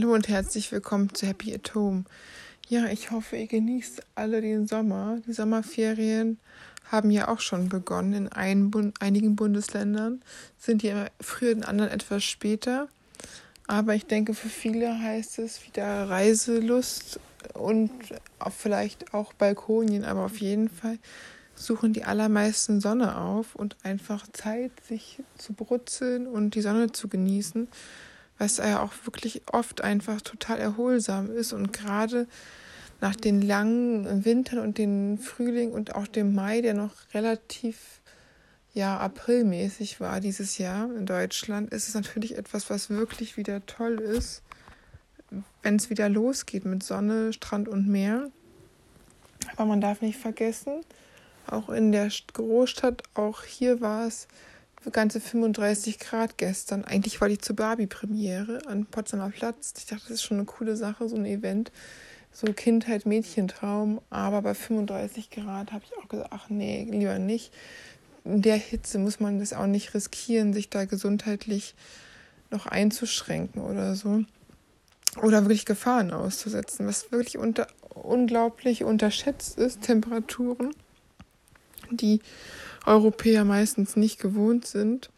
Hallo und herzlich willkommen zu Happy at Home. Ja, ich hoffe, ihr genießt alle den Sommer. Die Sommerferien haben ja auch schon begonnen in ein einigen Bundesländern, sind ja früher, in anderen etwas später. Aber ich denke, für viele heißt es wieder Reiselust und auch vielleicht auch Balkonien, aber auf jeden Fall suchen die allermeisten Sonne auf und einfach Zeit, sich zu brutzeln und die Sonne zu genießen was ja auch wirklich oft einfach total erholsam ist und gerade nach den langen Wintern und den Frühling und auch dem Mai, der noch relativ ja aprilmäßig war dieses Jahr in Deutschland, ist es natürlich etwas, was wirklich wieder toll ist, wenn es wieder losgeht mit Sonne, Strand und Meer. Aber man darf nicht vergessen, auch in der Großstadt, auch hier war es ganze 35 Grad gestern. Eigentlich war die zur Barbie-Premiere an Potsdamer Platz. Ich dachte, das ist schon eine coole Sache, so ein Event. So Kindheit, Mädchentraum. Aber bei 35 Grad habe ich auch gesagt, ach nee, lieber nicht. In der Hitze muss man das auch nicht riskieren, sich da gesundheitlich noch einzuschränken oder so. Oder wirklich Gefahren auszusetzen, was wirklich unter, unglaublich unterschätzt ist, Temperaturen, die Europäer meistens nicht gewohnt sind,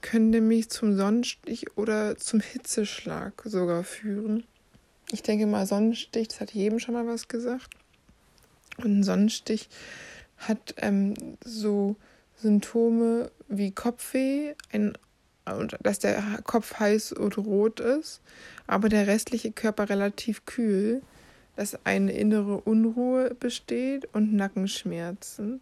können nämlich zum Sonnenstich oder zum Hitzeschlag sogar führen. Ich denke mal, Sonnenstich, das hat jedem schon mal was gesagt. Und ein Sonnenstich hat ähm, so Symptome wie Kopfweh, ein, dass der Kopf heiß und rot ist, aber der restliche Körper relativ kühl, dass eine innere Unruhe besteht und Nackenschmerzen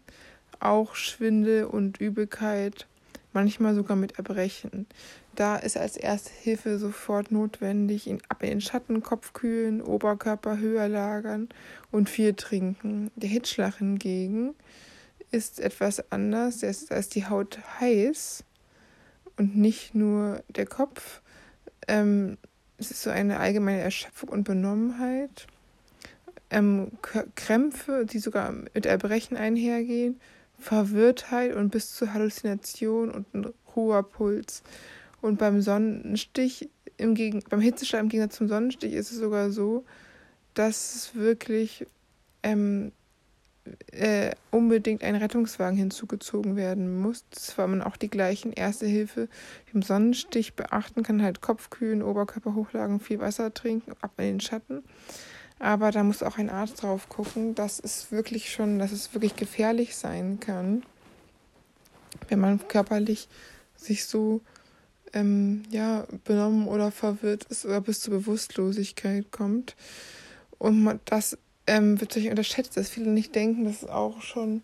auch Schwindel und Übelkeit, manchmal sogar mit Erbrechen. Da ist als erste Hilfe sofort notwendig, ihn ab in den Schatten, Kopf kühlen, Oberkörper höher lagern und viel trinken. Der Hitzschlag hingegen ist etwas anders. Da ist die Haut heiß und nicht nur der Kopf. Ähm, es ist so eine allgemeine Erschöpfung und Benommenheit. Ähm, Krämpfe, die sogar mit Erbrechen einhergehen Verwirrtheit und bis zu Halluzination und ein hoher Puls. Und beim Sonnenstich, im Gegen beim Hitzeschlag im Gegensatz zum Sonnenstich ist es sogar so, dass es wirklich ähm, äh, unbedingt ein Rettungswagen hinzugezogen werden muss. Zwar man auch die gleichen Erste Hilfe im Sonnenstich beachten kann, halt Kopf kühlen, Oberkörper hochlagen, viel Wasser trinken, ab in den Schatten. Aber da muss auch ein Arzt drauf gucken, dass es wirklich schon, dass es wirklich gefährlich sein kann, wenn man körperlich sich so ähm, ja, benommen oder verwirrt ist oder bis zur Bewusstlosigkeit kommt. Und das ähm, wird sich unterschätzt, dass viele nicht denken, dass es auch schon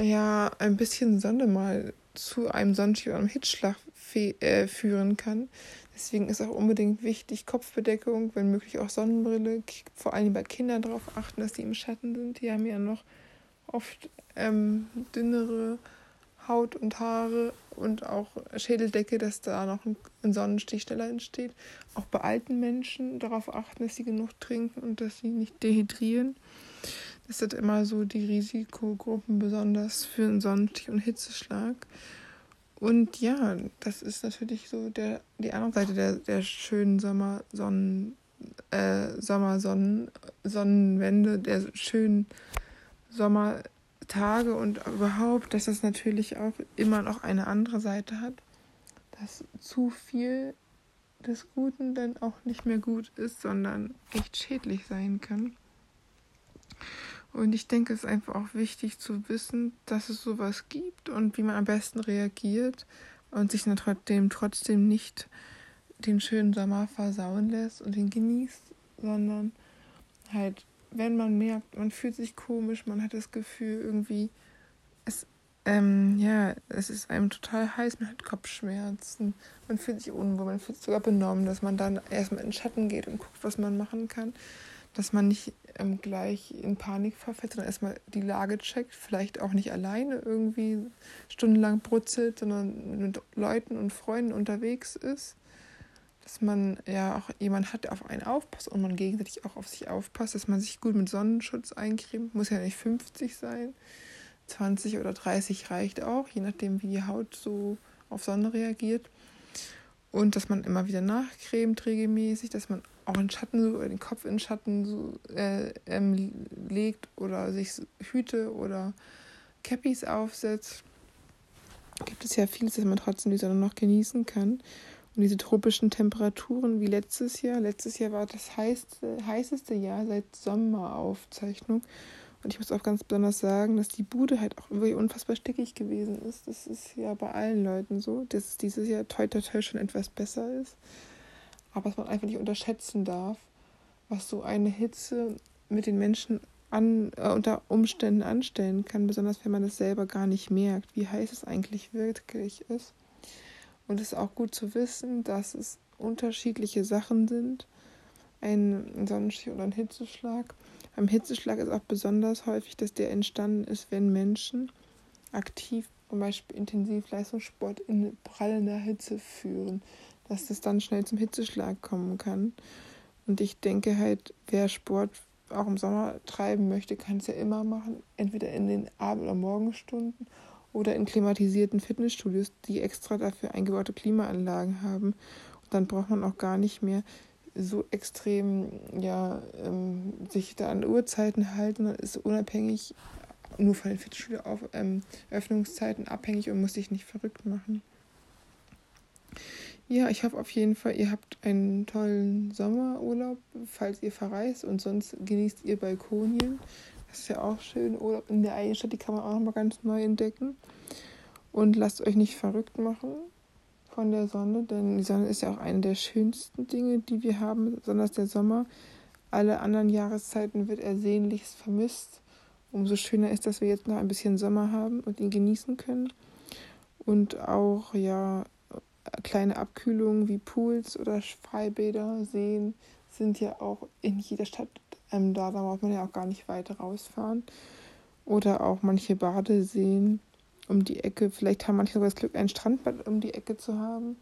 ja ein bisschen Sonne mal zu einem Sonnenstich oder einem Hitzschlag äh, führen kann. Deswegen ist auch unbedingt wichtig Kopfbedeckung, wenn möglich auch Sonnenbrille. Vor allem bei Kindern darauf achten, dass die im Schatten sind. Die haben ja noch oft ähm, dünnere Haut und Haare und auch Schädeldecke, dass da noch ein Sonnenstich schneller entsteht. Auch bei alten Menschen darauf achten, dass sie genug trinken und dass sie nicht dehydrieren. Das sind immer so die Risikogruppen besonders für einen Sonnenstich und Hitzeschlag. Und ja, das ist natürlich so der, die andere Seite der, der schönen Sommer, Sonnen, äh, Sommersonnen, Sonnenwende, der schönen Sommertage und überhaupt, dass das natürlich auch immer noch eine andere Seite hat, dass zu viel des Guten dann auch nicht mehr gut ist, sondern echt schädlich sein kann. Und ich denke, es ist einfach auch wichtig zu wissen, dass es sowas gibt und wie man am besten reagiert und sich dann trotzdem, trotzdem nicht den schönen Sommer versauen lässt und ihn genießt, sondern halt, wenn man merkt, man fühlt sich komisch, man hat das Gefühl, irgendwie, es, ähm, ja, es ist einem total heiß, man hat Kopfschmerzen, man fühlt sich unwohl, man fühlt sich sogar benommen, dass man dann erstmal in den Schatten geht und guckt, was man machen kann dass man nicht ähm, gleich in Panik verfällt, sondern erstmal die Lage checkt, vielleicht auch nicht alleine irgendwie stundenlang brutzelt, sondern mit Leuten und Freunden unterwegs ist. Dass man ja auch jemand hat, der auf einen aufpasst und man gegenseitig auch auf sich aufpasst, dass man sich gut mit Sonnenschutz eincremt. Muss ja nicht 50 sein. 20 oder 30 reicht auch, je nachdem, wie die Haut so auf Sonne reagiert. Und dass man immer wieder nachcremt regelmäßig, dass man auch in Schatten so, den Kopf in Schatten so, äh, ähm, legt oder sich Hüte oder Cappies aufsetzt. Gibt es ja vieles, dass man trotzdem die Sonne noch genießen kann. Und diese tropischen Temperaturen wie letztes Jahr. Letztes Jahr war das heißeste, heißeste Jahr seit Sommeraufzeichnung. Und ich muss auch ganz besonders sagen, dass die Bude halt auch wirklich unfassbar stickig gewesen ist. Das ist ja bei allen Leuten so, dass es dieses Jahr toi toi toi schon etwas besser ist. Aber was man einfach nicht unterschätzen darf, was so eine Hitze mit den Menschen an, äh, unter Umständen anstellen kann, besonders wenn man es selber gar nicht merkt, wie heiß es eigentlich wirklich ist. Und es ist auch gut zu wissen, dass es unterschiedliche Sachen sind. Ein Sonnenstich oder ein Hitzeschlag. Beim Hitzeschlag ist auch besonders häufig, dass der entstanden ist, wenn Menschen aktiv zum Beispiel Intensivleistungssport in prallender Hitze führen, dass das dann schnell zum Hitzeschlag kommen kann. Und ich denke halt, wer Sport auch im Sommer treiben möchte, kann es ja immer machen, entweder in den Abend- oder Morgenstunden oder in klimatisierten Fitnessstudios, die extra dafür eingebaute Klimaanlagen haben. Und dann braucht man auch gar nicht mehr so extrem ja, ähm, sich da an Uhrzeiten halten. Man ist unabhängig nur von den Fitnessstudio auf ähm, Öffnungszeiten abhängig und muss sich nicht verrückt machen. Ja, ich hoffe auf jeden Fall, ihr habt einen tollen Sommerurlaub, falls ihr verreist und sonst genießt ihr Balkonien. Das ist ja auch schön. Urlaub in der eigenen Stadt, die kann man auch nochmal ganz neu entdecken. Und lasst euch nicht verrückt machen von der Sonne, denn die Sonne ist ja auch eine der schönsten Dinge, die wir haben, besonders der Sommer. Alle anderen Jahreszeiten wird er sehnlichst vermisst. Umso schöner ist, dass wir jetzt noch ein bisschen Sommer haben und ihn genießen können. Und auch ja kleine Abkühlungen wie Pools oder Freibäder, Seen sind ja auch in jeder Stadt ähm, da. Da braucht man ja auch gar nicht weit rausfahren. Oder auch manche Badeseen um die Ecke. Vielleicht haben manche sogar das Glück, ein Strandbad um die Ecke zu haben.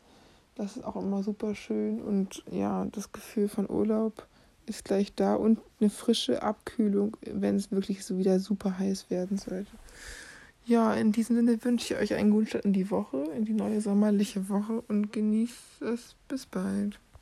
Das ist auch immer super schön. Und ja, das Gefühl von Urlaub ist gleich da und eine frische Abkühlung, wenn es wirklich so wieder super heiß werden sollte. Ja, in diesem Sinne wünsche ich euch einen guten Start in die Woche, in die neue sommerliche Woche und genießt es. Bis bald.